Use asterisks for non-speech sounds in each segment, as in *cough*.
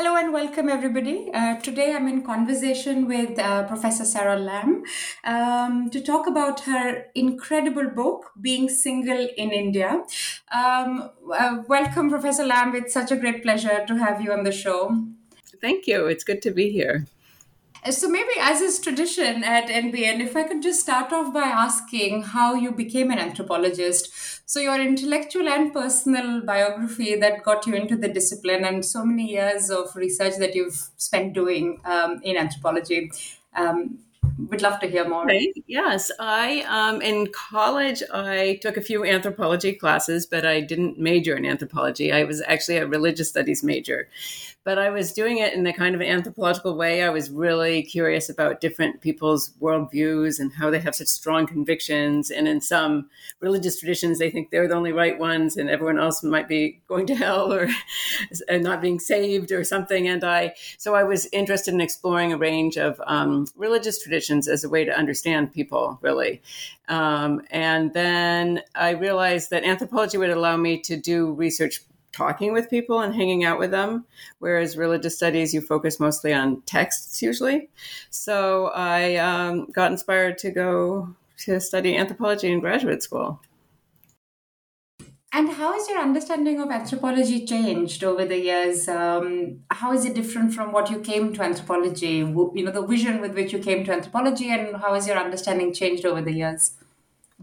Hello and welcome, everybody. Uh, today I'm in conversation with uh, Professor Sarah Lamb um, to talk about her incredible book, Being Single in India. Um, uh, welcome, Professor Lamb. It's such a great pleasure to have you on the show. Thank you. It's good to be here. So maybe as is tradition at NBN, if I could just start off by asking how you became an anthropologist. So your intellectual and personal biography that got you into the discipline and so many years of research that you've spent doing um, in anthropology. Um, would love to hear more. Okay. Yes, I um, in college I took a few anthropology classes, but I didn't major in anthropology. I was actually a religious studies major but I was doing it in a kind of anthropological way. I was really curious about different people's worldviews and how they have such strong convictions. And in some religious traditions, they think they're the only right ones, and everyone else might be going to hell or *laughs* not being saved or something. And I, so I was interested in exploring a range of um, religious traditions as a way to understand people, really. Um, and then I realized that anthropology would allow me to do research talking with people and hanging out with them, whereas religious studies, you focus mostly on texts usually. So I um, got inspired to go to study anthropology in graduate school. And how has your understanding of anthropology changed over the years? Um, how is it different from what you came to anthropology? You know, the vision with which you came to anthropology, and how has your understanding changed over the years?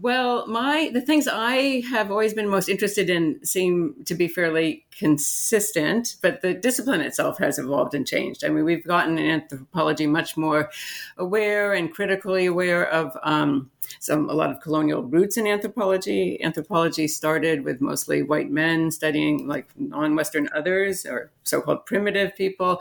Well, my the things I have always been most interested in seem to be fairly consistent, but the discipline itself has evolved and changed. I mean, we've gotten in anthropology much more aware and critically aware of um, some a lot of colonial roots in anthropology. Anthropology started with mostly white men studying like non-Western others or so-called primitive people,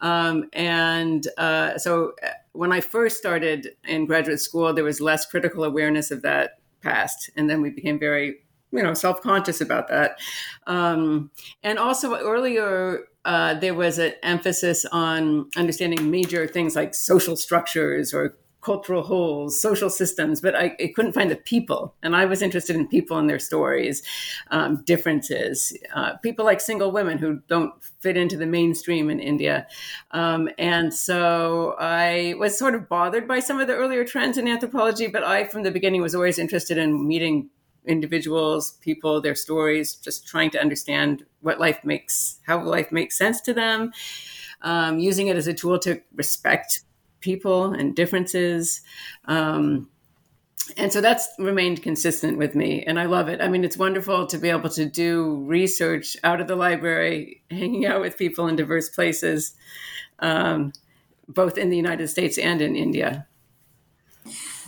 um, and uh, so when I first started in graduate school, there was less critical awareness of that past, and then we became very, you know, self-conscious about that. Um, and also earlier, uh, there was an emphasis on understanding major things like social structures or cultural wholes, social systems, but I, I, couldn't find the people. And I was interested in people and their stories, um, differences, uh, people like single women who don't fit into the mainstream in India. Um, and so I was sort of bothered by some of the earlier trends in anthropology, but I, from the beginning, was always interested in meeting individuals, people, their stories, just trying to understand what life makes, how life makes sense to them. Um, using it as a tool to respect people and differences. Um, and so that's remained consistent with me and i love it i mean it's wonderful to be able to do research out of the library hanging out with people in diverse places um, both in the united states and in india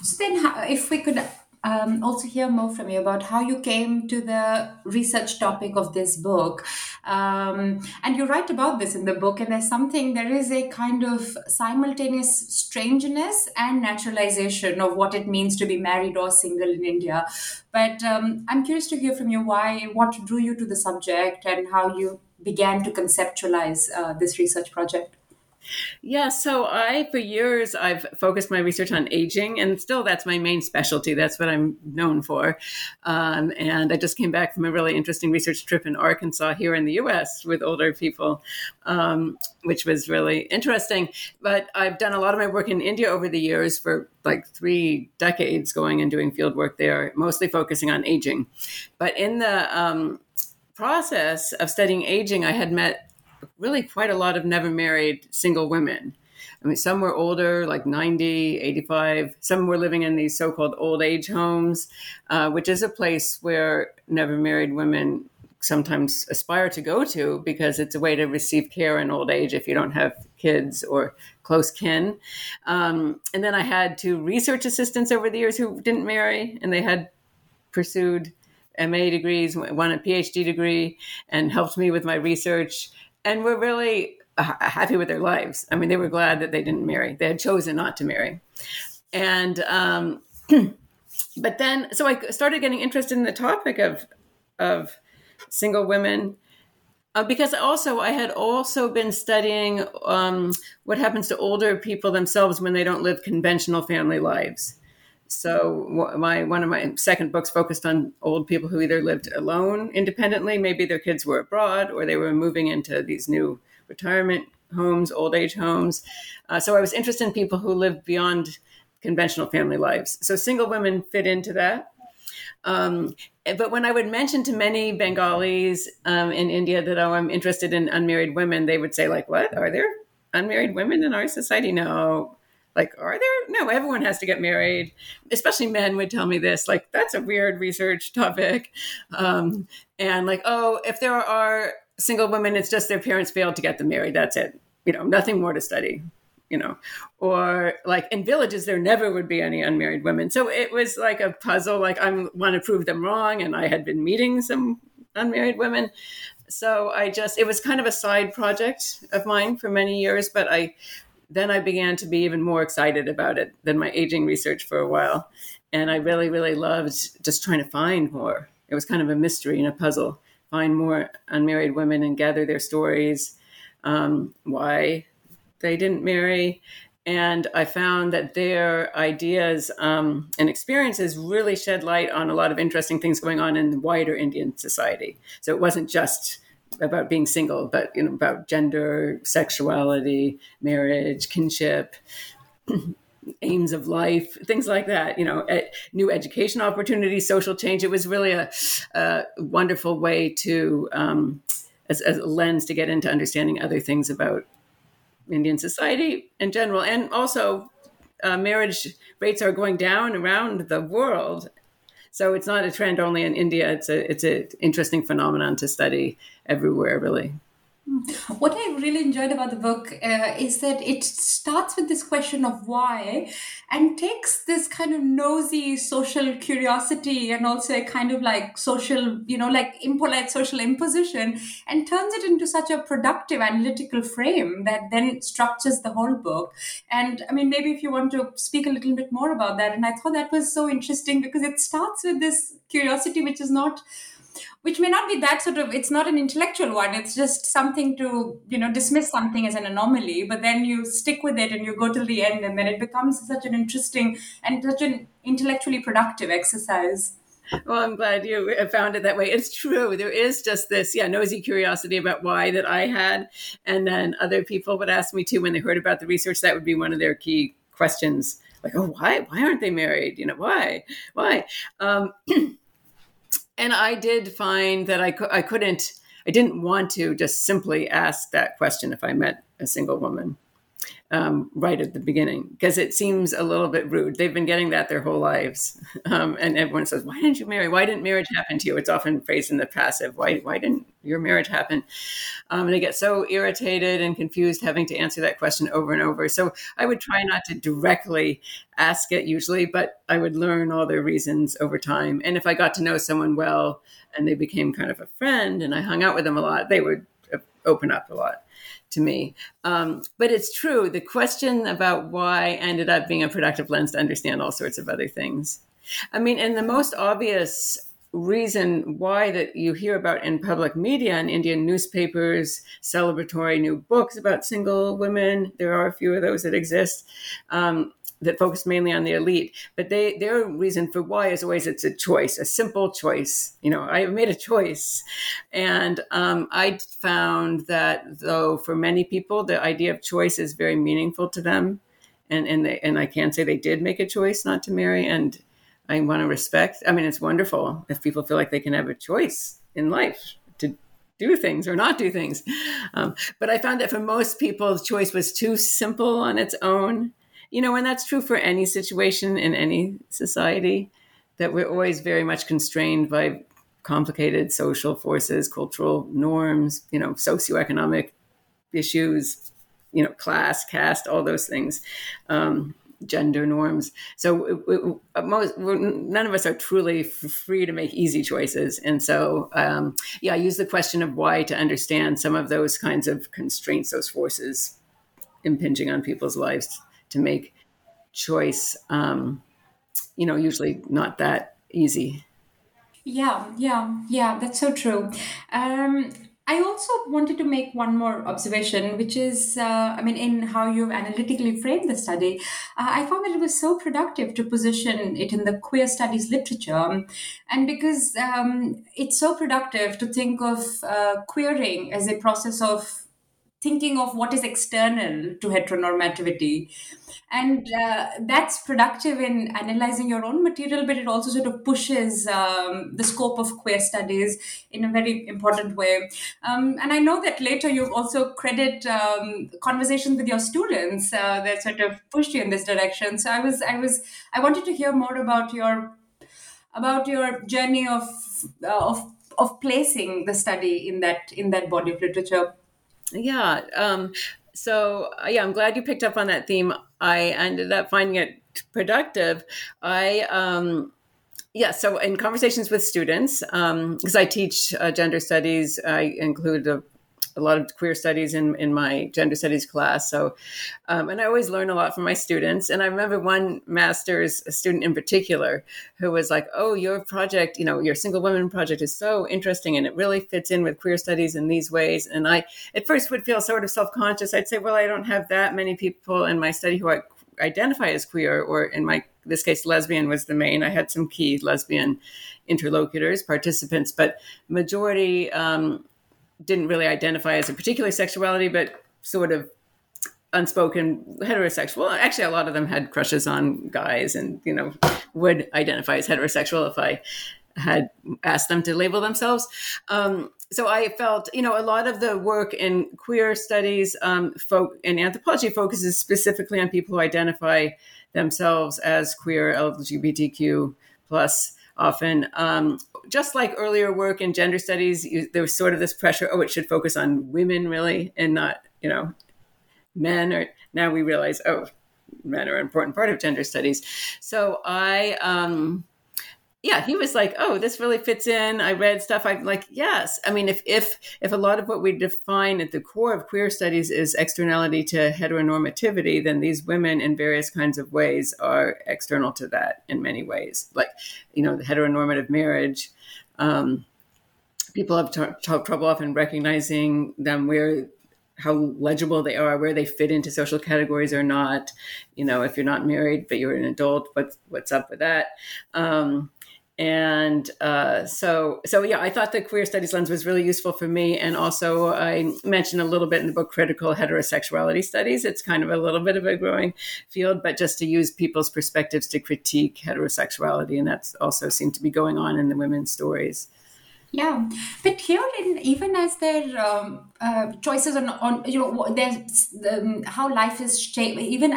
so then if we could um, also hear more from you about how you came to the research topic of this book. Um, and you write about this in the book, and there's something, there is a kind of simultaneous strangeness and naturalization of what it means to be married or single in India. But um, I'm curious to hear from you why, what drew you to the subject, and how you began to conceptualize uh, this research project? Yeah, so I, for years, I've focused my research on aging, and still that's my main specialty. That's what I'm known for. Um, and I just came back from a really interesting research trip in Arkansas here in the US with older people, um, which was really interesting. But I've done a lot of my work in India over the years for like three decades going and doing field work there, mostly focusing on aging. But in the um, process of studying aging, I had met really quite a lot of never married single women. I mean, some were older, like 90, 85. Some were living in these so called old age homes, uh, which is a place where never married women sometimes aspire to go to because it's a way to receive care in old age if you don't have kids or close kin. Um, and then I had two research assistants over the years who didn't marry and they had pursued MA degrees, one a PhD degree, and helped me with my research and were really happy with their lives. I mean, they were glad that they didn't marry. They had chosen not to marry. And, um, *clears throat* but then, so I started getting interested in the topic of, of single women uh, because also I had also been studying um, what happens to older people themselves when they don't live conventional family lives. So my one of my second books focused on old people who either lived alone independently, maybe their kids were abroad, or they were moving into these new retirement homes, old age homes. Uh, so I was interested in people who lived beyond conventional family lives. So single women fit into that. Um, but when I would mention to many Bengalis um, in India that oh, I'm interested in unmarried women, they would say like, "What are there unmarried women in our society?" No, like are there? No everyone has to get married. Especially men would tell me this like that's a weird research topic. Um, and like oh if there are single women it's just their parents failed to get them married. That's it. You know nothing more to study you know. Or like in villages there never would be any unmarried women. So it was like a puzzle like i want to prove them wrong and i had been meeting some unmarried women. So i just it was kind of a side project of mine for many years but i then I began to be even more excited about it than my aging research for a while. And I really, really loved just trying to find more. It was kind of a mystery and a puzzle. Find more unmarried women and gather their stories, um, why they didn't marry. And I found that their ideas um, and experiences really shed light on a lot of interesting things going on in the wider Indian society. So it wasn't just about being single, but you know about gender, sexuality, marriage, kinship. *clears throat* aims of life, things like that, you know, new education opportunities, social change. It was really a, a wonderful way to, um, as, as, a lens to get into understanding other things about Indian society in general. And also, uh, marriage rates are going down around the world. So it's not a trend only in India. It's a it's an interesting phenomenon to study everywhere, really. *laughs* What I really enjoyed about the book uh, is that it starts with this question of why and takes this kind of nosy social curiosity and also a kind of like social, you know, like impolite social imposition and turns it into such a productive analytical frame that then structures the whole book. And I mean, maybe if you want to speak a little bit more about that. And I thought that was so interesting because it starts with this curiosity, which is not which may not be that sort of it's not an intellectual one it's just something to you know dismiss something as an anomaly but then you stick with it and you go till the end and then it becomes such an interesting and such an intellectually productive exercise well, I'm glad you found it that way. It's true. There is just this, yeah, nosy curiosity about why that I had. And then other people would ask me too when they heard about the research. That would be one of their key questions like, oh, why? Why aren't they married? You know, why? Why? Um, *clears throat* and I did find that I, I couldn't, I didn't want to just simply ask that question if I met a single woman um, right at the beginning because it seems a little bit rude. They've been getting that their whole lives, *laughs* um, and everyone says, "Why didn't you marry? Why didn't marriage happen to you?" It's often phrased in the passive. Why Why didn't your marriage happen? Um, and they get so irritated and confused having to answer that question over and over. So I would try not to directly ask it usually, but I would learn all their reasons over time. And if I got to know someone well and they became kind of a friend, and I hung out with them a lot, they would uh, open up a lot to me. Um, but it's true. The question about why ended up being a productive lens to understand all sorts of other things. I mean, and the most obvious reason why that you hear about in public media and Indian newspapers, celebratory new books about single women. There are a few of those that exist. Um, that focus mainly on the elite, but they their reason for why is always it's a choice, a simple choice. You know, I made a choice, and um, I found that though for many people the idea of choice is very meaningful to them, and and they, and I can say they did make a choice not to marry, and I want to respect. I mean, it's wonderful if people feel like they can have a choice in life to do things or not do things. Um, but I found that for most people, the choice was too simple on its own. You know, and that's true for any situation in any society, that we're always very much constrained by complicated social forces, cultural norms, you know, socioeconomic issues, you know, class, caste, all those things. Um, gender norms. So it, most, none of us are truly free to make easy choices. And so, um, yeah, I use the question of why to understand some of those kinds of constraints, those forces impinging on people's lives to make choice. Um, you know, usually not that easy. Yeah, yeah, yeah, that's so true. Um, I also wanted to make one more observation, which is, uh, I mean, in how you analytically framed the study, uh, I found that it was so productive to position it in the queer studies literature. And because um, it's so productive to think of uh, queering as a process of thinking of what is external to heteronormativity. And uh, that's productive in analyzing your own material but it also sort of pushes um, the scope of queer studies in a very important way. Um, and i know that later you also credit um, conversations with your students uh, that sort of pushed you in this direction. So i was i was i wanted to hear more about your about your journey of uh, of of placing the study in that in that body of literature yeah. Um, so uh, yeah, I'm glad you picked up on that theme. I ended up finding it productive. I um, yeah, so in conversations with students, because um, I teach uh, gender studies, I include a a lot of queer studies in, in my gender studies class. So, um, and I always learn a lot from my students. And I remember one master's student in particular who was like, "Oh, your project, you know, your single women project is so interesting, and it really fits in with queer studies in these ways." And I, at first, would feel sort of self conscious. I'd say, "Well, I don't have that many people in my study who identify as queer, or in my this case, lesbian was the main. I had some key lesbian interlocutors, participants, but majority um, didn't really identify as a particular sexuality, but sort of unspoken heterosexual. Actually, a lot of them had crushes on guys and, you know, would identify as heterosexual if I had asked them to label themselves. Um, so I felt, you know, a lot of the work in queer studies um, folk in anthropology focuses specifically on people who identify themselves as queer, LGBTQ plus often. Um, just like earlier work in gender studies, you, there was sort of this pressure, oh, it should focus on women really and not, you know, men. Or now we realize, oh, men are an important part of gender studies. So I, um, yeah, he was like, "Oh, this really fits in." I read stuff. I'm like, "Yes." I mean, if if if a lot of what we define at the core of queer studies is externality to heteronormativity, then these women, in various kinds of ways, are external to that in many ways. Like, you know, the heteronormative marriage. Um, people have t- t- trouble often recognizing them where how legible they are, where they fit into social categories or not. You know, if you're not married but you're an adult, what's what's up with that? Um, and uh, so so yeah i thought the queer studies lens was really useful for me. And also i mentioned a little bit in the book critical heterosexuality studies. It's kind of a little bit of a growing field but just to use people's perspectives to critique heterosexuality. And that's also seemed to be going on in the women's stories. Yeah, but here, in, even as their um, uh, choices on, on you know, there's um, how life is shaped, even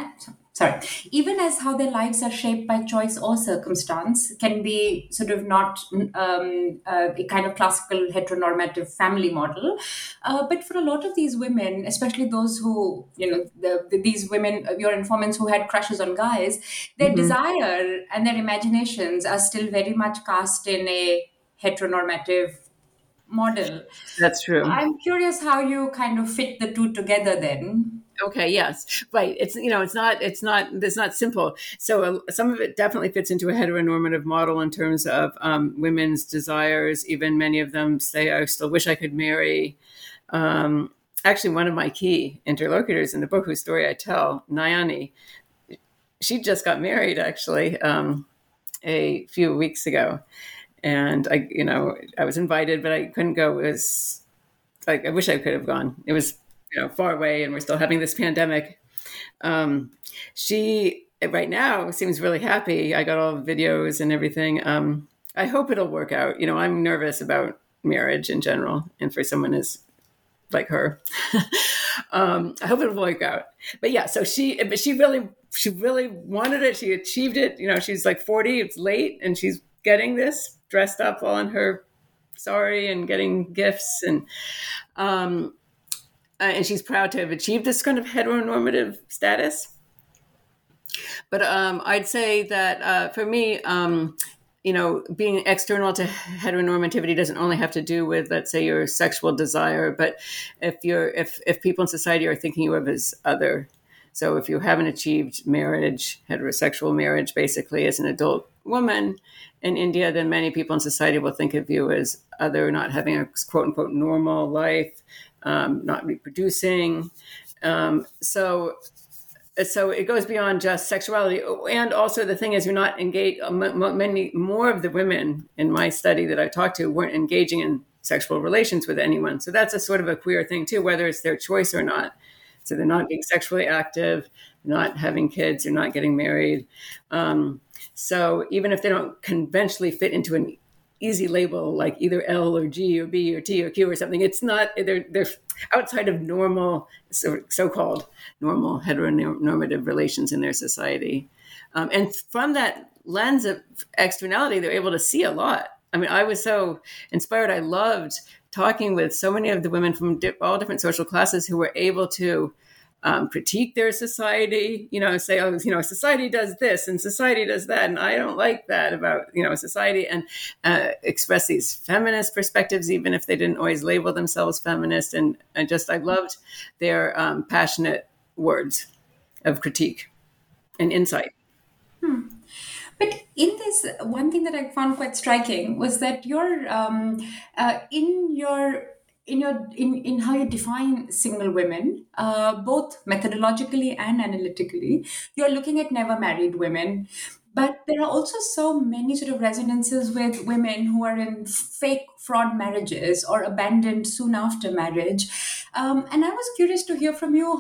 sorry. Even as how their lives are shaped by choice or circumstance can be sort of not um, uh, a kind of classical heteronormative family model. Uh, but for a lot of these women especially those who you know the, the, these women uh, your informants who had crushes on guys their mm-hmm. desire and their imaginations are still very much cast in a heteronormative model. That's true. I'm curious how you kind of fit the two together then Okay, yes, right. It's you know, it's not, it's not, it's not simple. So uh, some of it definitely fits into a heteronormative model in terms of um, women's desires. Even many of them say, "I still wish I could marry." Um, actually, one of my key interlocutors in the book, whose story I tell, Nayani, she just got married actually um, a few weeks ago, and I, you know, I was invited, but I couldn't go. It was like I wish I could have gone. It was you know far away, and we're still having this pandemic. Um, she right now seems really happy. I got all the videos and everything. Um, I hope it'll work out. You know, I'm nervous about marriage in general, and for someone as like her, *laughs* um, I hope it'll work out. But yeah, so she, but she really, she really wanted it. She achieved it. You know, she's like 40. It's late, and she's getting this dressed up all in her sari and getting gifts and um, uh, and she's proud to have achieved this kind of heteronormative status. But um, I'd say that uh, for me, um, you know, being external to heteronormativity doesn't only have to do with, let's say, your sexual desire, but if you're if if people in society are thinking you of as other, so if you haven't achieved marriage, heterosexual marriage, basically as an adult woman in India, then many people in society will think of you as other, not having a quote unquote normal life, um, not reproducing. Um, so so it goes beyond just sexuality. And also the thing is you're not engaged many more of the women in my study that i talked to weren't engaging in sexual relations with anyone. So that's a sort of a queer thing too whether it's their choice or not. So they're not being sexually active not having kids they're not getting married. Um, so even if they don't conventionally fit into an easy label like either L or G or B or T or Q or something. It's not they're they're outside of normal so called normal heteronormative relations in their society, um, and from that lens of externality, they're able to see a lot. I mean, I was so inspired. I loved talking with so many of the women from all different social classes who were able to um, critique their society, you know, say, oh, you know, society does this and society does that, and I don't like that about, you know, society, and uh, express these feminist perspectives, even if they didn't always label themselves feminist. And, and just, I loved their um, passionate words of critique and insight. Hmm. But in this, one thing that I found quite striking was that you're um, uh, in your in your in, in how you define single women uh, both methodologically and analytically you're looking at never married women but there are also so many sort of resonances with women who are in fake fraud marriages or abandoned soon after marriage. Um, and I was curious to hear from you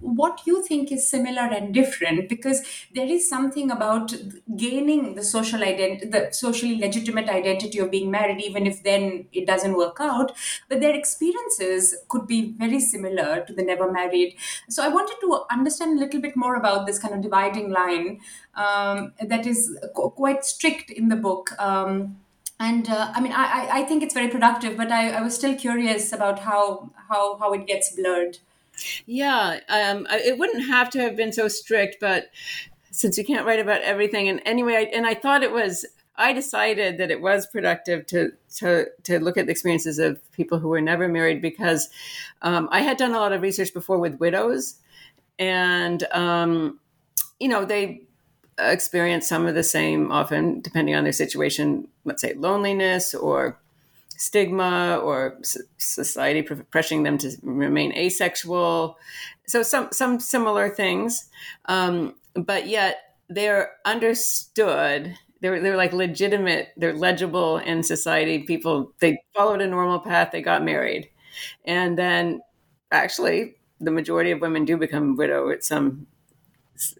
what you think is similar and different, because there is something about gaining the social identity, the socially legitimate identity of being married, even if then it doesn't work out. But their experiences could be very similar to the never married. So I wanted to understand a little bit more about this kind of dividing line um, that is qu- quite strict in the book. Um, and uh, I mean, I, I think it's very productive, but I, I was still curious about how how how it gets blurred. Yeah, um, it wouldn't have to have been so strict, but since you can't write about everything, and anyway, and I thought it was. I decided that it was productive to to to look at the experiences of people who were never married because um, I had done a lot of research before with widows, and um, you know they experience some of the same, often depending on their situation, let's say loneliness or stigma or society pressuring them to remain asexual. So some some similar things, um, but yet they're understood. They're they're like legitimate. They're legible in society. People they followed a normal path. They got married, and then actually the majority of women do become widow at some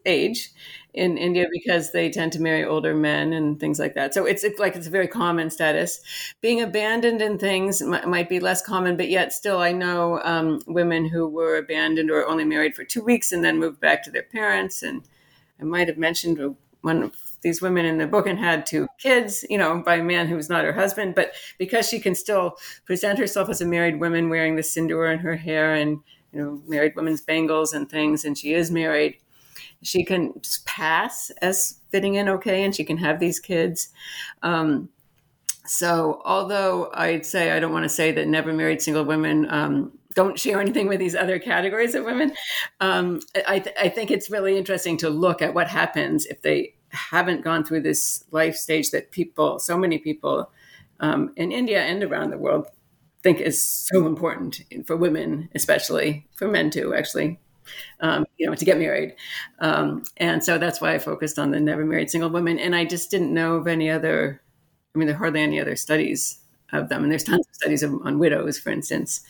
age in India because they tend to marry older men and things like that. So it's, like it's a very common status. Being abandoned in things might be less common, but yet still, I know um, women who were abandoned or only married for two weeks and then moved back to their parents. And I might have mentioned one of these women in the book and had two kids, you know, by a man who was not her husband, but because she can still present herself as a married woman wearing the sindoor in her hair and you know married women's bangles and things, and she is married she can pass as fitting in okay and she can have these kids um, so although i'd say i don't want to say that never married single women um, don't share anything with these other categories of women. Um, I, th- I think it's really interesting to look at what happens if they haven't gone through this life stage that people, so many people um, in India and around the world, think is so important for women, especially for men too, actually. Um, you know, to get married. Um, and so that's why I focused on the never married single women. And I just didn't know of any other, I mean, there are hardly any other studies of them. And there's tons of studies of, on widows, for instance.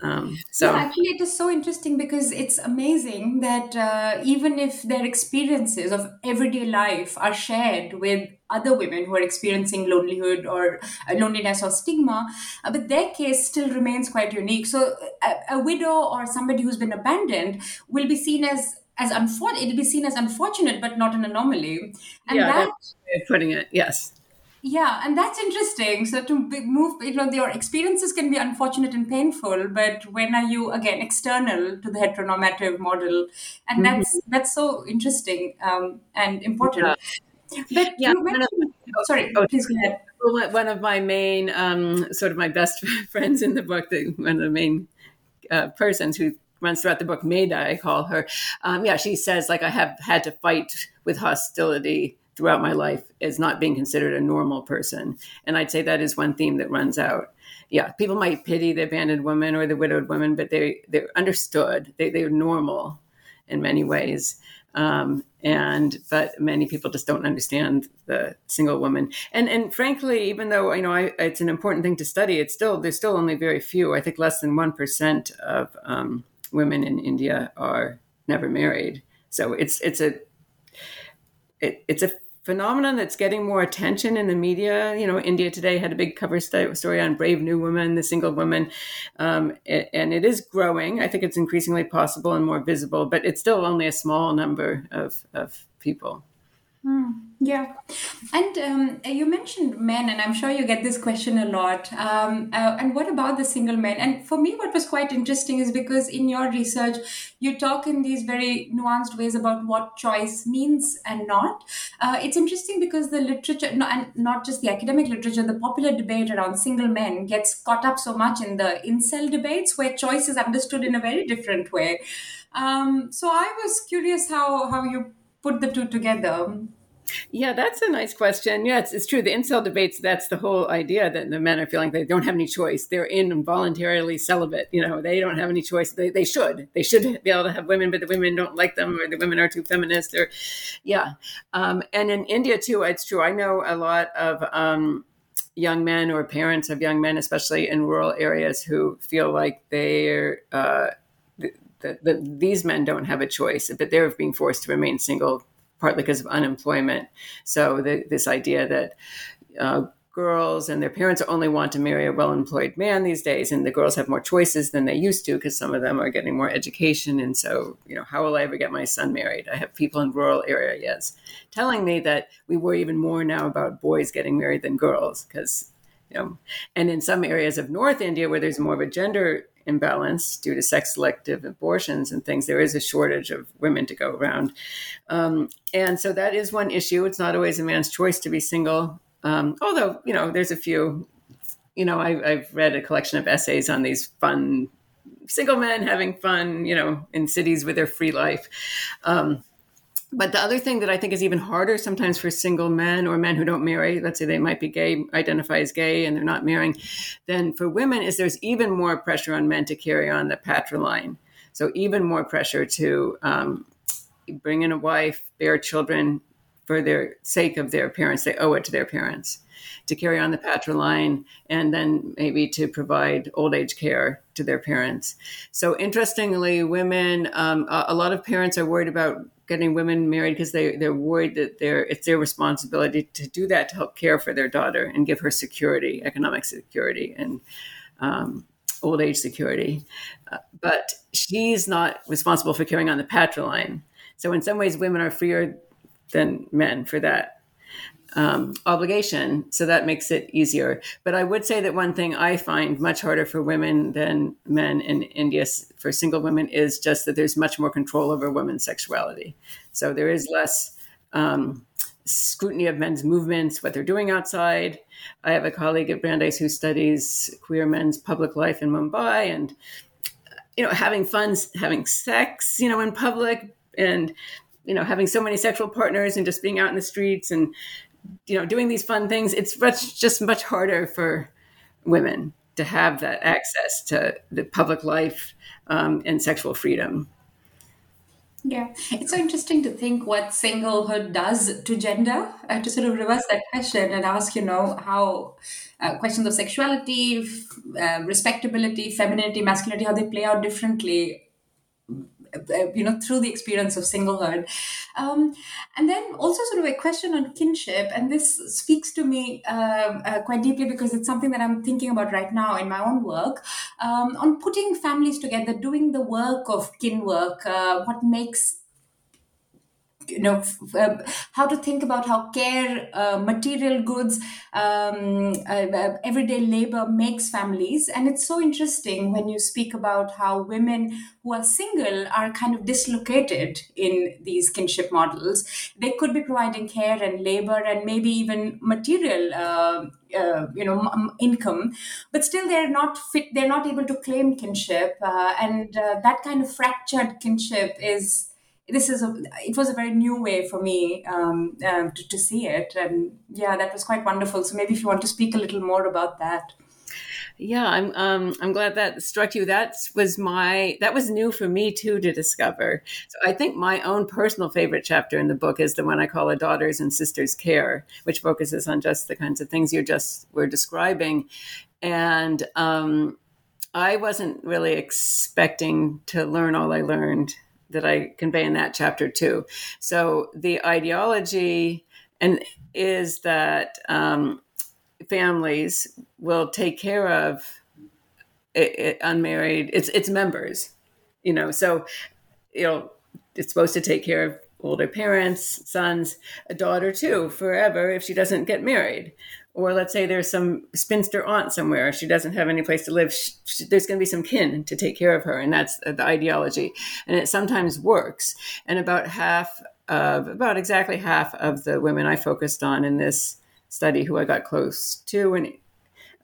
Um, so yeah, actually, it is so interesting because it's amazing that uh, even if their experiences of everyday life are shared with other women who are experiencing lonelyhood or uh, loneliness or stigma, uh, but their case still remains quite unique. So, a, a widow or somebody who's been abandoned will be seen as as unfortunate. It'll be seen as unfortunate, but not an anomaly. And yeah, that, putting it. Yes yeah and that's interesting so to move you know your experiences can be unfortunate and painful but when are you again external to the heteronormative model and mm-hmm. that's that's so interesting um, and important yeah. but yeah, mentioned, oh, sorry oh, please go ahead one of my main um, sort of my best *laughs* friends in the book the, one of the main uh, persons who runs throughout the book Maida, I call her. Um, yeah, she says like I have had to fight with hostility throughout my life as not being considered a normal person. And I'd say that is one theme that runs out. Yeah, people might pity the abandoned woman or the widowed woman, but they they're understood. They they're normal in many ways. Um, and but many people just don't understand the single woman. And and frankly, even though you know I, it's an important thing to study, it's still there's still only very few. I think less than one percent of um, women in India are never married. So it's it's a it, it's a phenomenon that's getting more attention in the media. You know, India Today had a big cover story on Brave New Woman, the single woman, um, and it is growing. I think it's increasingly possible and more visible, but it's still only a small number of, of people. Mm, yeah. And um, you mentioned men, and I'm sure you get this question a lot. Um, uh, and what about the single men? And for me, what was quite interesting is because in your research, you talk in these very nuanced ways about what choice means and not. Uh, it's interesting because the literature, no, and not just the academic literature, the popular debate around single men gets caught up so much in the incel debates where choice is understood in a very different way. Um, so I was curious how, how you put the two together? Yeah, that's a nice question. Yeah, it's, it's true. The incel debates, that's the whole idea that the men are feeling they don't have any choice. They're involuntarily celibate. You know, they don't have any choice. They, they should. They should be able to have women, but the women don't like them or the women are too feminist or, yeah. Um, and in India, too, it's true. I know a lot of um, young men or parents of young men, especially in rural areas, who feel like they're, uh, that these men don't have a choice, but they're being forced to remain single partly because of unemployment. So the, this idea that uh, girls and their parents only want to marry a well-employed man these days, and the girls have more choices than they used to because some of them are getting more education. And so, you know, how will I ever get my son married? I have people in rural areas telling me that we worry even more now about boys getting married than girls because you know, and in some areas of North India where there's more of a gender imbalance due to sex selective abortions and things, there is a shortage of women to go around. Um, and so that is one issue. It's not always a man's choice to be single. Um, although, you know, there's a few, you know, I, I've read a collection of essays on these fun single men having fun, you know, in cities with their free life. Um, but the other thing that I think is even harder sometimes for single men or men who don't marry, let's say they might be gay, identify as gay, and they're not marrying, then for women is there's even more pressure on men to carry on the patriline. So even more pressure to um, bring in a wife, bear children for their sake of their parents. They owe it to their parents to carry on the patriline and then maybe to provide old age care to their parents. So interestingly, women, um, a, a lot of parents are worried about getting women married because they they're worried that they're it's their responsibility to do that to help care for their daughter and give her security, economic security, and um, old age security. Uh, but she's not responsible for carrying on the patriline. So in some ways, women are freer than men for that um, obligation. So that makes it easier. But I would say that one thing I find much harder for women than men in India for single women is just that there's much more control over women's sexuality. So there is less um, scrutiny of men's movements, what they're doing outside. I have a colleague at Brandeis who studies queer men's public life in Mumbai, and you know, having fun, having sex, you know, in public, and you know, having so many sexual partners, and just being out in the streets, and you know, doing these fun things. It's much just much harder for women to have that access to the public life um, and sexual freedom. Yeah, it's so interesting to think what singlehood does to gender. Uh, to sort of reverse that question and ask, you know, how uh, questions of sexuality, uh, respectability, femininity, masculinity, how they play out differently you know through the experience of singlehood. Um, and then also sort of a question on kinship and this speaks to me uh, uh, quite deeply because it's something that i'm thinking about right now in my own work um, on putting families together doing the work of kin work uh, what makes you know f- uh, how to think about how care uh, material goods um, uh, uh, everyday labor makes families. And it's so interesting when you speak about how women who are single are kind of dislocated in these kinship models. They could be providing care and labor and maybe even material uh, uh, you know m- income but still they're not fit they're not able to claim kinship uh, and uh, that kind of fractured kinship is this is a it was a very new way for me um, uh, to, to see it. And yeah that was quite wonderful. So maybe if you want to speak a little more about that. Yeah i'm um, i'm glad that struck you. That was my that was new for me too to discover. So i think my own personal favorite chapter in the book is the one i call a daughters and sisters care which focuses on just the kinds of things you just were describing. And um, i wasn't really expecting to learn all i learned that I convey in that chapter too. So the ideology and is that um, families will take care of it, it, unmarried its its members. You know, so you know it's supposed to take care of older parents, sons, a daughter too, forever if she doesn't get married or let's say there's some spinster aunt somewhere she doesn't have any place to live she, she, there's going to be some kin to take care of her and that's the ideology. And it sometimes works. And about half of about exactly half of the women i focused on in this study who i got close to and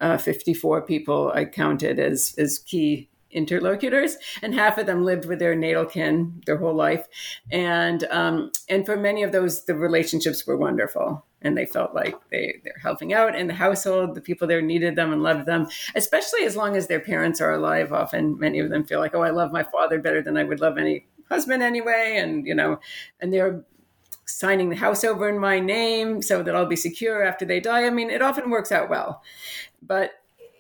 uh, 54 people i counted as as key interlocutors, and half of them lived with their natal kin their whole life. And um, and for many of those, the relationships were wonderful and they felt like they, they're helping out in the household. The people there needed them and loved them, especially as long as their parents are alive. Often, many of them feel like, oh, I love my father better than I would love any husband anyway. And, you know, and they're signing the house over in my name so that I'll be secure after they die. I mean, it often works out well. But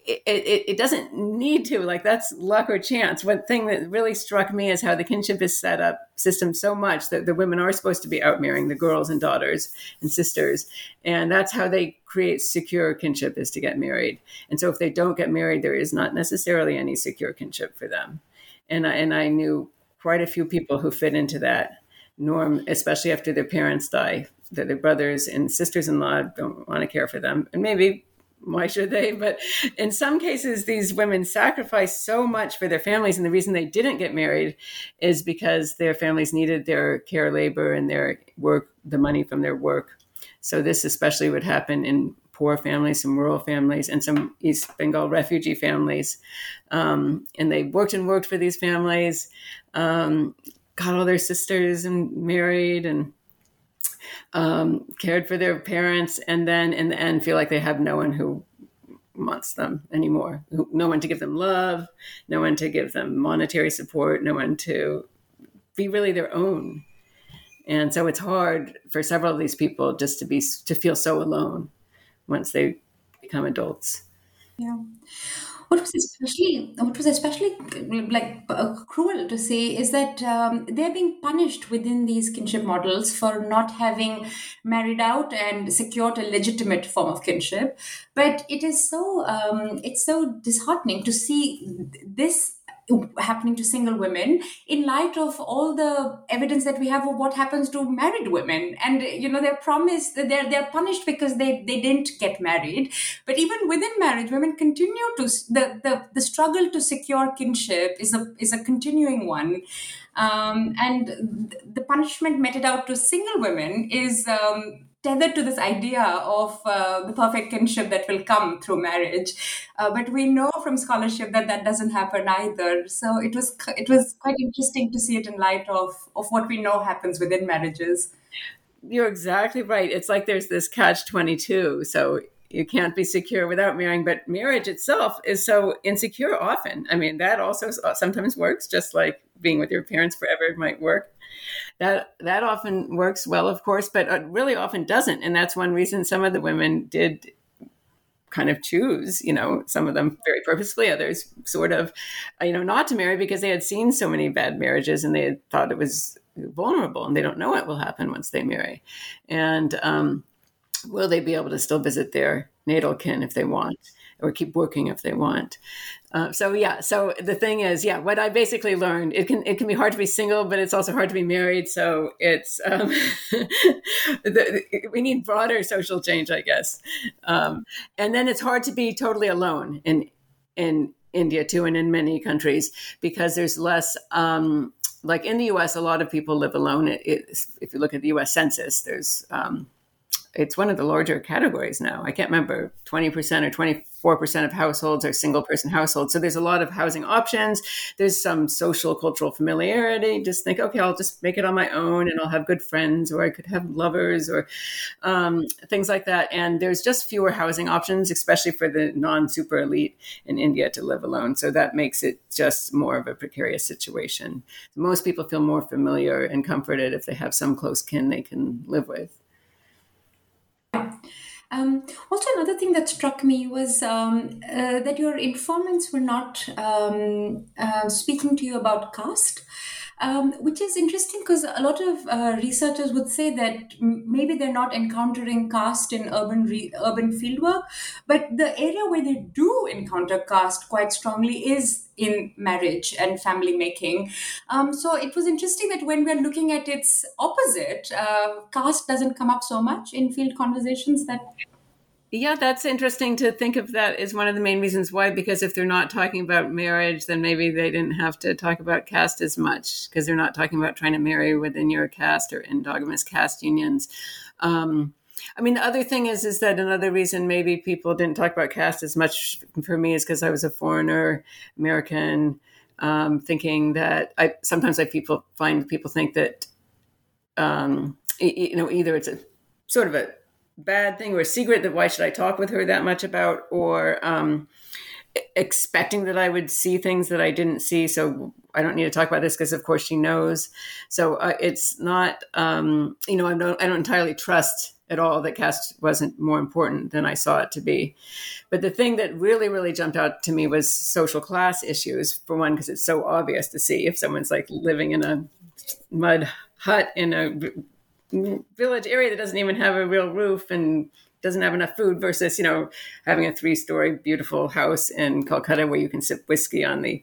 it, it, it, doesn't need to like that's luck or chance. One thing that really struck me is how the kinship is set up system so much that the women are supposed to be out marrying the girls and daughters and sisters and that's how they create secure kinship is to get married. And so if they don't get married there is not necessarily any secure kinship for them. And I, and I knew quite a few people who fit into that norm especially after their parents die that their brothers and sisters-in-law don't want to care for them. And maybe why should they? But in some cases, these women sacrifice so much for their families. And the reason they didn't get married is because their families needed their care labor and their work, the money from their work. So this especially would happen in poor families, some rural families, and some East Bengal refugee families. Um, and they worked and worked for these families, um, got all their sisters and married and um, cared for their parents, and then in the end feel like they have no one who wants them anymore. No one to give them love, no one to give them monetary support, no one to be really their own. And so it's hard for several of these people just to be to feel so alone once they become adults. Yeah what was especially what was especially like uh, cruel to say is that um, they're being punished within these kinship models for not having married out and secured a legitimate form of kinship. But it is so um, it's so disheartening to see this happening to single women in light of all the evidence that we have of what happens to married women. And you know they're promised that they're they're punished because they they didn't get married. But even within marriage women continue to the the, the struggle to secure kinship is a is a continuing one. Um, and the punishment meted out to single women is um, tethered to this idea of uh, the perfect kinship that will come through marriage. Uh, but we know from scholarship that that doesn't happen either. So it was it was quite interesting to see it in light of of what we know happens within marriages. You're exactly right. It's like there's this catch twenty two. So you can't be secure without marrying but marriage itself is so insecure often. I mean that also sometimes works just like being with your parents forever might work. That that often works well of course but it really often doesn't and that's one reason some of the women did kind of choose you know some of them very purposefully others sort of you know not to marry because they had seen so many bad marriages and they had thought it was vulnerable and they don't know what will happen once they marry. And um, will they be able to still visit their natal kin if they want or keep working if they want? Uh, so yeah so the thing is yeah what i basically learned it can it can be hard to be single but it's also hard to be married so it's um, *laughs* the, we need broader social change i guess. Um, and then it's hard to be totally alone in in india too and in many countries because there's less um, like in the us a lot of people live alone. It, if you look at the us census there's um, it's one of the larger categories now. I can't remember 20% or 24% of households are single person households. So there's a lot of housing options. There's some social cultural familiarity. Just think, okay, I'll just make it on my own and I'll have good friends or I could have lovers or um, things like that. And there's just fewer housing options, especially for the non super elite in India to live alone. So that makes it just more of a precarious situation. Most people feel more familiar and comforted if they have some close kin they can live with. Um, also, another thing that struck me was um, uh, that your informants were not um, uh, speaking to you about caste. Um, which is interesting because a lot of uh, researchers would say that maybe they're not encountering caste in urban re- urban fieldwork, but the area where they do encounter caste quite strongly is in marriage and family making. Um, so it was interesting that when we're looking at its opposite, uh, caste doesn't come up so much in field conversations. That yeah, that's interesting to think of that as one of the main reasons why. Because if they're not talking about marriage, then maybe they didn't have to talk about caste as much because they're not talking about trying to marry within your caste or endogamous caste unions. Um, I mean, the other thing is, is that another reason maybe people didn't talk about caste as much for me is because I was a foreigner, American, um, thinking that I sometimes I people find people think that um, you know either it's a sort of a bad thing or a secret that why should I talk with her that much about or um, expecting that I would see things that I didn't see. So I don't need to talk about this because of course she knows. So uh, it's not, um, you know, I don't, I don't entirely trust at all that caste wasn't more important than I saw it to be. But the thing that really, really jumped out to me was social class issues. For one, because it's so obvious to see if someone's like living in a mud hut in a village area that doesn't even have a real roof and doesn't have enough food versus you know having a three story beautiful house in Calcutta where you can sip whiskey on the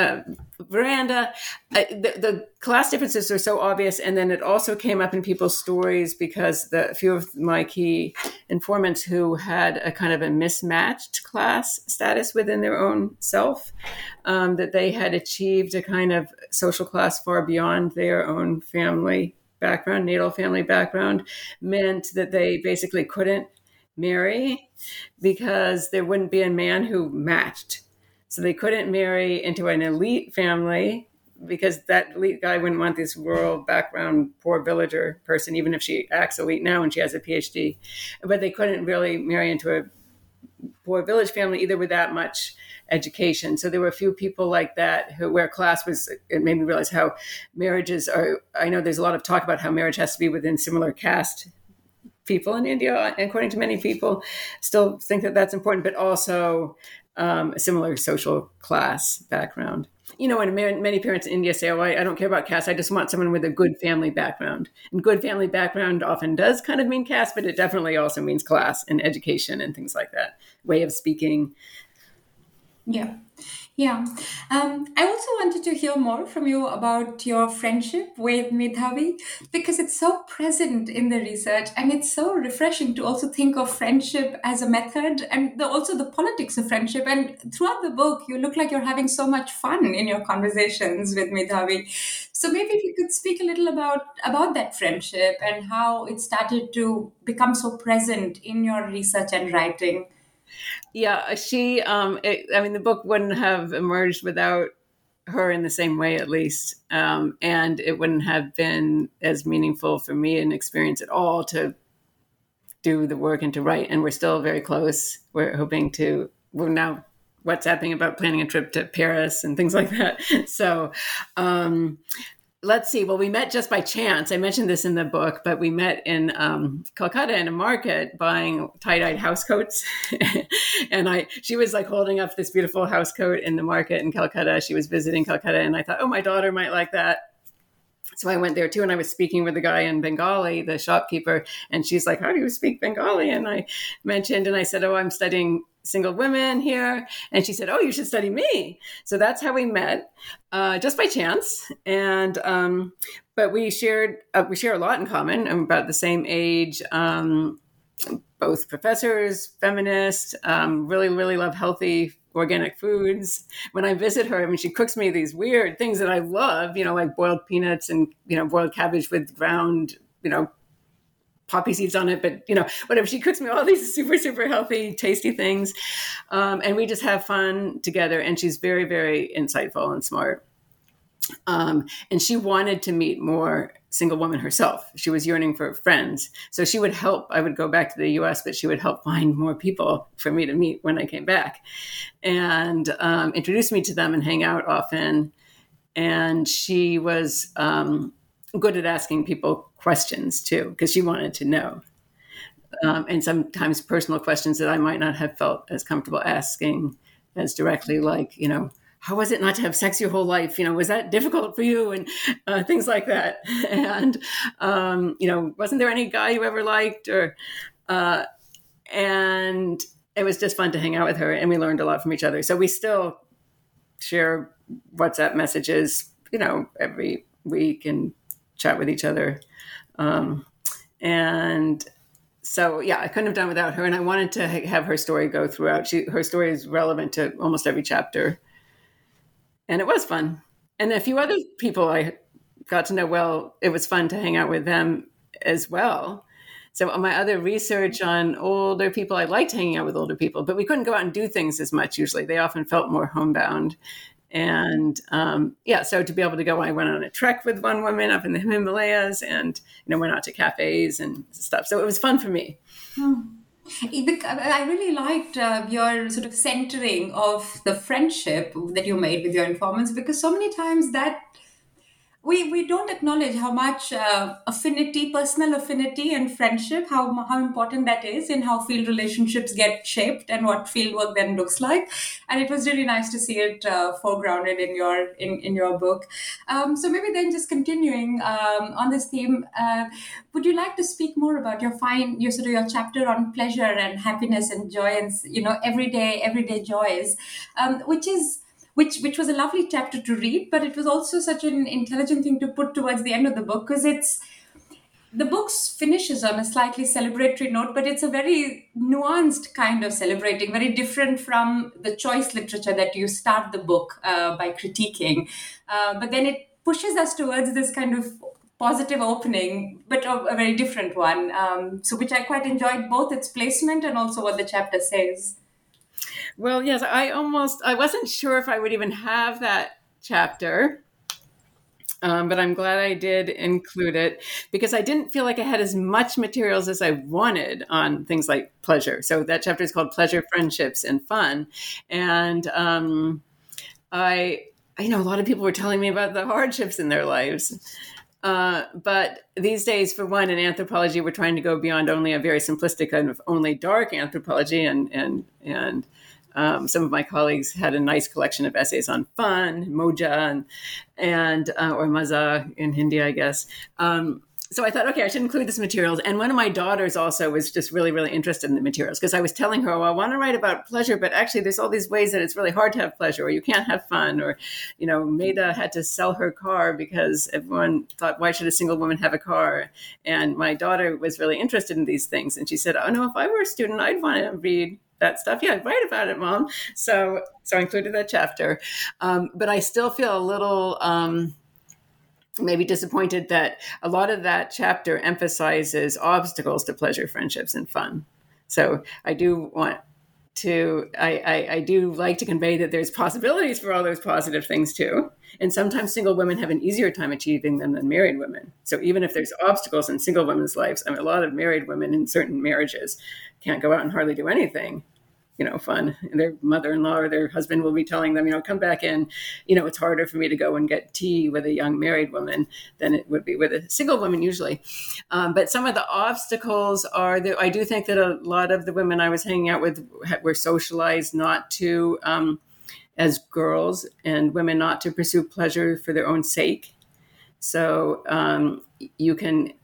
uh, veranda. Uh, the, the, class differences are so obvious, and then it also came up in people's stories because the few of my key informants who had a kind of a mismatched class status within their own self, um, that they had achieved a kind of social class far beyond their own family background, natal family background, meant that they basically couldn't marry because there wouldn't be a man who matched. So they couldn't marry into an elite family because that elite guy wouldn't want this rural background, poor villager person, even if she acts elite now and she has a PhD. But they couldn't really marry into a poor village family either with that much education. So there were a few people like that who, where class was, it made me realize how marriages are. I know there's a lot of talk about how marriage has to be within similar caste people in India, according to many people, still think that that's important, but also um, a similar social class background. You know, and many parents in India say, "Oh, I, I, don't care about caste. I just want someone with a good family background." And good family background often does kind of mean caste, but it definitely also means class and education and things like that, way of speaking, yeah. Yeah. Um, I also wanted to hear more from you about your friendship with Medhavi because it's so present in the research and it's so refreshing to also think of friendship as a method and the, also the politics of friendship. And throughout the book, you look like you're having so much fun in your conversations with Medhavi. So maybe if you could speak a little about about that friendship and how it started to become so present in your research and writing. Yeah, she. Um, it, I mean, the book wouldn't have emerged without her in the same way, at least, um, and it wouldn't have been as meaningful for me an experience at all to do the work and to write. And we're still very close. We're hoping to. We're now what's happening about planning a trip to Paris and things like that. *laughs* So, um, let's see. Well, we met just by chance. I mentioned this in the book, but we met in um, Calcutta in a market buying tie-dyed house coats. *laughs* and I, she was like holding up this beautiful house coat in the market in Calcutta. She was visiting Calcutta, and I thought, oh, my daughter might like that. So I went there too, and I was speaking with the guy in Bengali, the shopkeeper, and she's like, "How do you speak Bengali?" And I mentioned, and I said, "Oh, I'm studying single women here. And she said, Oh, you should study me. So that's how we met, uh, just by chance. And, um, but we shared, uh, we share a lot in common. I'm about the same age. Um, both professors, feminists, um, really, really love healthy organic foods. When I visit her, I mean, she cooks me these weird things that I love, you know, like boiled peanuts and, you know, boiled cabbage with ground, you know, poppy seeds on it, but you know, whatever. She cooks me all *laughs* these super, super healthy, tasty things. Um, and we just have fun together. And she's very, very insightful and smart. Um, and she wanted to meet more single women herself. She was yearning for friends. So she would help. I would go back to the US, but she would help find more people for me to meet when I came back and um, introduce me to them and hang out often. And she was um, good at asking people questions too, because she wanted to know. Um, and sometimes personal questions that I might not have felt as comfortable asking as directly, like, you know, how was it not to have sex your whole life? You know, was that difficult for you? And uh, things like that. *laughs* And, um, you know, wasn't there any guy you ever liked? Or, uh, and it was just fun to hang out with her. And we learned a lot from each other. So we still share WhatsApp messages, you know, every week and chat with each other. Um, and so yeah, I couldn't have done without her, and I wanted to have her story go throughout. She her story is relevant to almost every chapter, and it was fun. And a few other people I got to know well. It was fun to hang out with them as well. So my other research on older people, I liked hanging out with older people, but we couldn't go out and do things as much. Usually, they often felt more homebound, and um, yeah, so to be able to go, I went on a trek with one woman up in the Himalayas, and you know went out to cafes and stuff. So it was fun for me. Hmm. I really liked uh, your sort of centering of the friendship that you made with your informants because so many times that we we don't acknowledge how much uh, affinity personal affinity and friendship how how important that is in how field relationships get shaped and what field work then looks like. And it was really nice to see it uh, foregrounded in your in, in your book. Um, so maybe then just continuing um, on this theme uh, would you like to speak more about your fine your sort of your chapter on pleasure and happiness and joy and you know everyday everyday joys um, which is which which was a lovely chapter to read, but it was also such an intelligent thing to put towards the end of the book because it's the book finishes on a slightly celebratory note, but it's a very nuanced kind of celebrating, very different from the choice literature that you start the book uh, by critiquing. Uh, but then it pushes us towards this kind of positive opening, but a, a very different one. Um, so, which I quite enjoyed both its placement and also what the chapter says. Well, yes, I almost I wasn't sure if I would even have that chapter. Um, but I'm glad I did include it because I didn't feel like I had as much materials as I wanted on things like pleasure. So that chapter is called Pleasure, Friendships, and Fun. And um, I, I know a lot of people were telling me about the hardships in their lives. Uh, but these days, for one, in anthropology, we're trying to go beyond only a very simplistic kind of only dark anthropology and and and um, some of my colleagues had a nice collection of essays on fun, moja, and, and uh, or maza in Hindi, I guess. Um, so I thought, okay, I should include this materials. And one of my daughters also was just really, really interested in the materials because I was telling her, well, I want to write about pleasure, but actually there's all these ways that it's really hard to have pleasure or you can't have fun. Or, you know, Maida had to sell her car because everyone thought, why should a single woman have a car? And my daughter was really interested in these things. And she said, oh, no, if I were a student, I'd want to read that stuff. Yeah, write about it, mom. So, so I included that chapter. Um, but I still feel a little, um, maybe disappointed that a lot of that chapter emphasizes obstacles to pleasure, friendships, and fun. So I do want to I, I, I, do like to convey that there's possibilities for all those positive things too. And sometimes single women have an easier time achieving them than married women. So even if there's obstacles in single women's lives, I mean, a lot of married women in certain marriages can't go out and hardly do anything you know, fun. And their mother-in-law or their husband will be telling them, you know, come back in. You know, it's harder for me to go and get tea with a young married woman than it would be with a single woman usually. Um, but some of the obstacles are that I do think that a lot of the women I was hanging out with were socialized not to, um, as girls and women, not to pursue pleasure for their own sake. So um, you can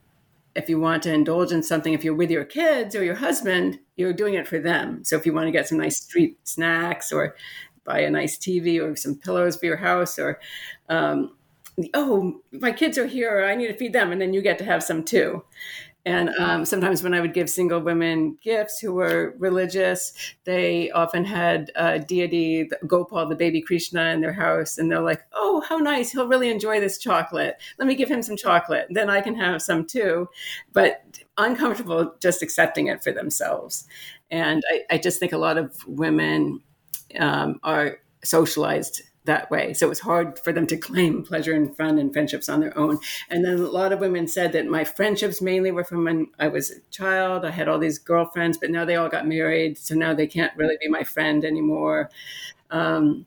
if you want to indulge in something, if you're with your kids or your husband, you're doing it for them. So if you want to get some nice street snacks or buy a nice TV or some pillows for your house or, um, oh, my kids are here, I need to feed them. And then you get to have some too. And um, sometimes when I would give single women gifts who were religious, they often had a deity, Gopal, the baby Krishna, in their house. And they're like, oh, how nice. He'll really enjoy this chocolate. Let me give him some chocolate. Then I can have some too. But uncomfortable just accepting it for themselves. And I, I just think a lot of women um, are socialized that way. So it was hard for them to claim pleasure and fun and friendships on their own. And then a lot of women said that my friendships mainly were from when I was a child. I had all these girlfriends, but now they all got married. So now they can't really be my friend anymore. Um,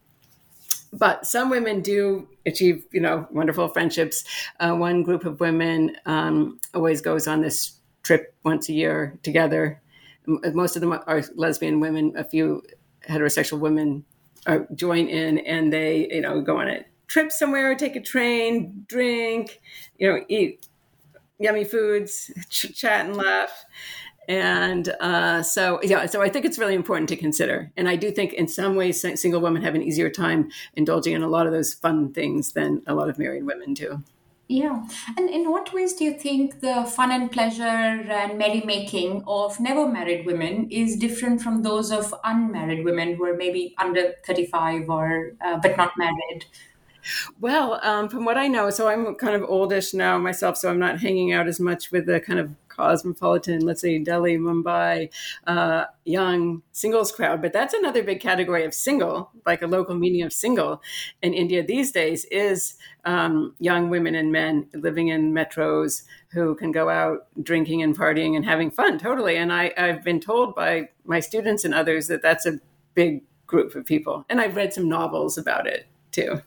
but some women do achieve, you know, wonderful friendships. Uh, one group of women um, always goes on this trip once a year together. Most of them are lesbian women. A few heterosexual women uh, join in and they you know go on a trip somewhere take a train drink you know eat yummy foods *laughs* ch- chat and laugh. And uh, so yeah so i think it's really important to consider. And i do think in some ways single women have an easier time indulging in a lot of those fun things than a lot of married women do yeah. And in what ways do you think the fun and pleasure and merrymaking of never married women is different from those of unmarried women who are maybe under 35 or uh, but not married? Well, um, from what I know, so I'm kind of oldish now myself, so I'm not hanging out as much with the kind of cosmopolitan, let's say Delhi, Mumbai, uh, young singles crowd. But that's another big category of single, like a local meaning of single in India these days is um, young women and men living in metros who can go out drinking and partying and having fun totally. And I, I've been told by my students and others that that's a big group of people. And I've read some novels about it too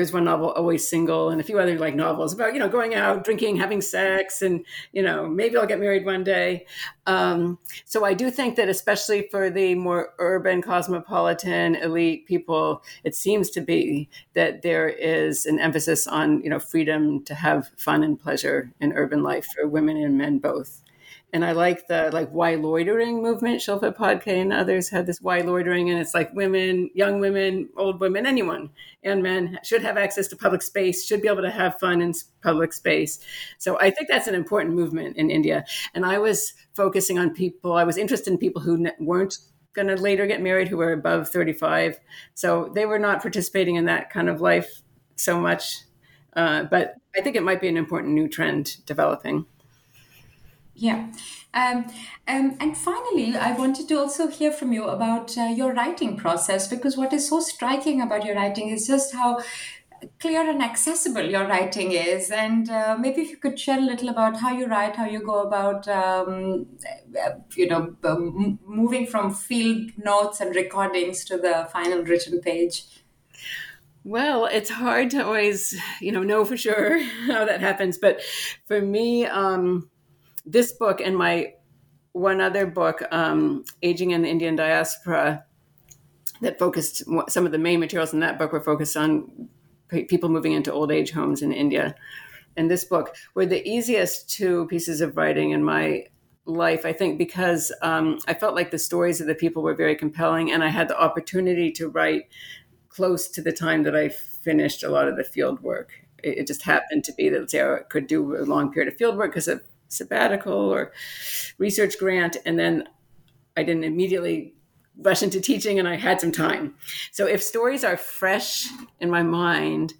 there's one novel always single and a few other like novels about you know going out drinking having sex and you know maybe i'll get married one day. Um, so i do think that especially for the more urban cosmopolitan elite people it seems to be that there is an emphasis on you know freedom to have fun and pleasure in urban life for women and men both and I like the like why loitering movement. Shilpa Phadke and others had this why loitering, and it's like women, young women, old women, anyone and men should have access to public space, should be able to have fun in public space. So I think that's an important movement in India. And I was focusing on people. I was interested in people who weren't going to later get married, who were above thirty five. So they were not participating in that kind of life so much. Uh, but I think it might be an important new trend developing. Yeah. Um, um, and finally, I wanted to also hear from you about uh, your writing process because what is so striking about your writing is just how clear and accessible your writing is. And uh, maybe if you could share a little about how you write, how you go about, um, you know, um, moving from field notes and recordings to the final written page. Well, it's hard to always, you know, know for sure *laughs* how that happens. But for me, um, this book and my one other book, um, Aging in the Indian Diaspora, that focused some of the main materials in that book were focused on people moving into old age homes in India. and this book were the easiest two pieces of writing in my life, I think, because um, I felt like the stories of the people were very compelling, and I had the opportunity to write close to the time that I finished a lot of the field work. It, it just happened to be that I could do a long period of field work because of sabbatical or research grant, and then I didn't immediately rush into teaching, and I had some time. So if stories are fresh in my mind.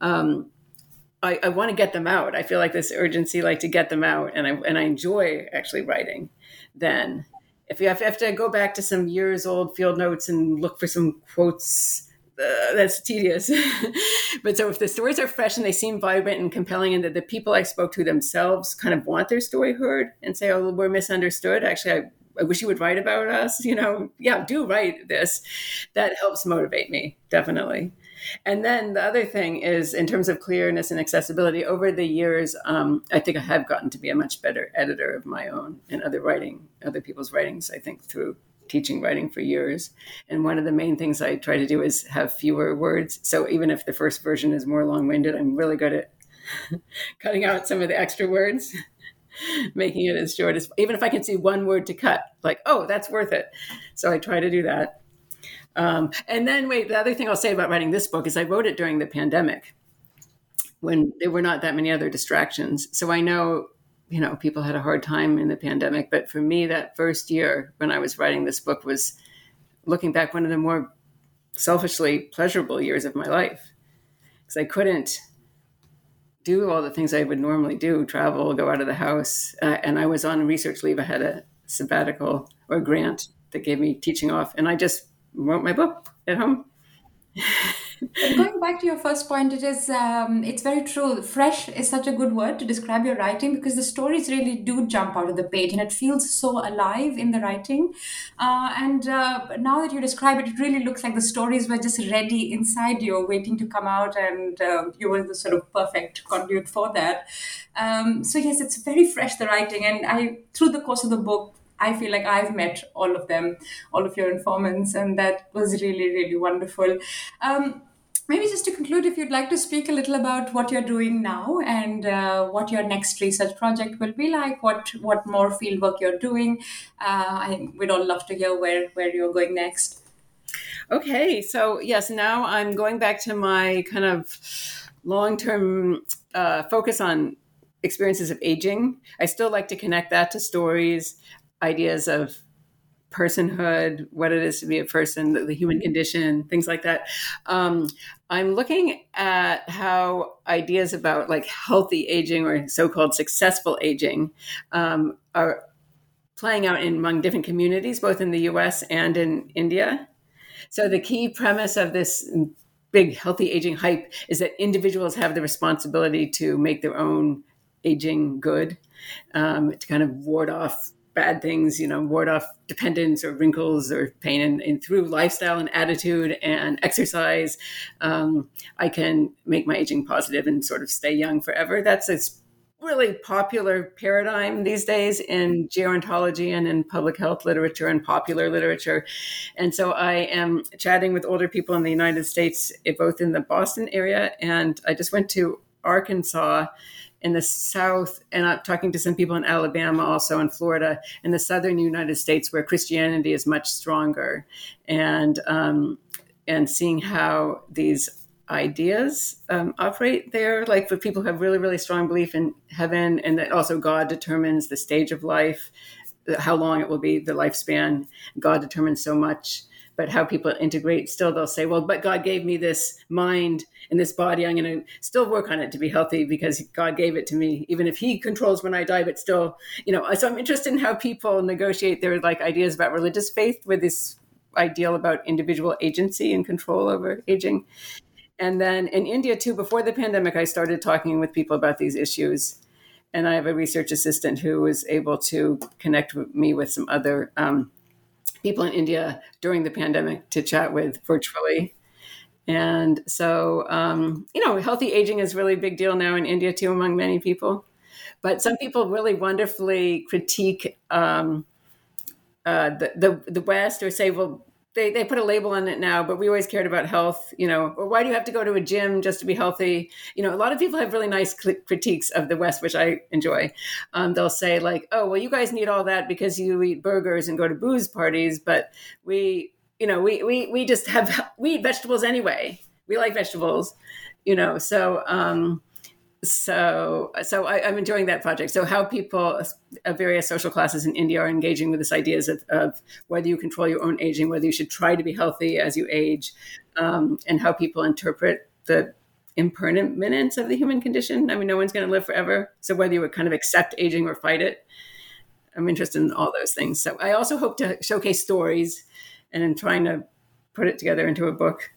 Um, I, I want to get them out. I feel like this urgency, like to get them out, and I and I enjoy actually writing. Then, if you have, have to go back to some years old field notes and look for some quotes, uh, that's tedious. *laughs* but so if the stories are fresh and they seem vibrant and compelling, and that the people I spoke to themselves kind of want their story heard and say, "Oh, we're misunderstood," actually, I I wish you would write about us. You know, yeah, do write this. That helps motivate me, definitely. And then the other thing is, in terms of clearness and accessibility, over the years, um, I think I have gotten to be a much better editor of my own and other writing, other people's writings. I think through teaching writing for years. And one of the main things I try to do is have fewer words. So even if the first version is more long winded, I'm really good at *laughs* cutting out some of the extra words. *laughs* making it as short as even if I can see one word to cut, like, oh, that's worth it. So I try to do that. Um, and then, wait, the other thing I'll say about writing this book is I wrote it during the pandemic when there were not that many other distractions. So I know, you know, people had a hard time in the pandemic. But for me, that first year when I was writing this book was looking back one of the more selfishly pleasurable years of my life because I couldn't do all the things I would normally do travel, go out of the house. Uh, and I was on research leave. I had a sabbatical or grant that gave me teaching off. And I just wrote my book at home. *laughs* going back to your first point, it is um, it's very true. Fresh is such a good word to describe your writing because the stories really do jump out of the page and it feels so alive in the writing. Uh, and uh, now that you describe it, it really looks like the stories were just ready inside you, waiting to come out, and uh, you were the sort of perfect conduit for that. Um, so yes, it's very fresh the writing, and I through the course of the book I feel like I've met all of them, all of your informants, and that was really, really wonderful. Um, maybe just to conclude, if you'd like to speak a little about what you're doing now and uh, what your next research project will be like, what what more fieldwork you're doing, uh, I, we'd all love to hear where where you're going next. Okay, so yes, now I'm going back to my kind of long term uh, focus on experiences of aging. I still like to connect that to stories ideas of personhood, what it is to be a person, the, the human condition, things like that. Um, I'm looking at how ideas about like healthy aging or so-called successful aging um, are playing out in among different communities, both in the U.S. and in India. So the key premise of this big healthy aging hype is that individuals have the responsibility to make their own aging good, um, to kind of ward off bad things, you know, ward off dependence or wrinkles or pain. And, and through lifestyle and attitude and exercise, um, I can make my aging positive and sort of stay young forever. That's a really popular paradigm these days in gerontology and in public health literature and popular literature. And so I am chatting with older people in the United States, both in the Boston area, and I just went to Arkansas in the South, and I'm talking to some people in Alabama, also in Florida, in the southern United States, where Christianity is much stronger, and um, and seeing how these ideas um, operate there, like for people who have really, really strong belief in heaven, and that also God determines the stage of life, how long it will be, the lifespan. God determines so much but how people integrate still they'll say well but god gave me this mind and this body. I'm going to still work on it to be healthy because god gave it to me even if he controls when i die but still you know so i'm interested in how people negotiate their like ideas about religious faith with this ideal about individual agency and control over aging. And then in india too before the pandemic i started talking with people about these issues. And i have a research assistant who was able to connect me with some other um, people in India during the pandemic to chat with virtually. And so, um, you know, healthy aging is really a big deal now in India too, among many people. But some people really wonderfully critique um, uh, the, the, the West or say, well, they, they put a label on it now, but we always cared about health, you know, or why do you have to go to a gym just to be healthy? You know, a lot of people have really nice critiques of the West, which I enjoy. Um, they'll say, like, oh, well, you guys need all that because you eat burgers and go to booze parties, but we, you know, we, we, we just have, *laughs* we eat vegetables anyway. We like vegetables, you know, so, um, so so I, am enjoying that project. So how people of various social classes in India are engaging with this ideas of, of, whether you control your own aging, whether you should try to be healthy as you age, um, and how people interpret the impermanence of the human condition. I mean, no one's going to live forever. So whether you would kind of accept aging or fight it, I'm interested in all those things. So I also hope to showcase stories and in trying to put it together into a book.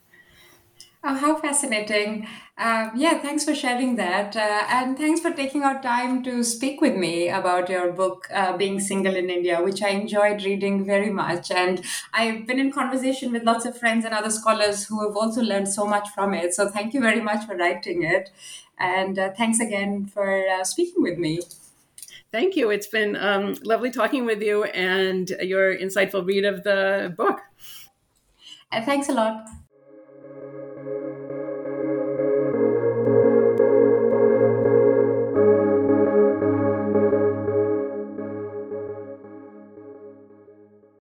Oh, how fascinating. Um, yeah, thanks for sharing that. Uh, and thanks for taking our time to speak with me about your book, uh, Being Single in India, which I enjoyed reading very much. And I've been in conversation with lots of friends and other scholars who have also learned so much from it. So thank you very much for writing it. And uh, thanks again for uh, speaking with me. Thank you. It's been um, lovely talking with you and your insightful read of the book. Uh, thanks a lot.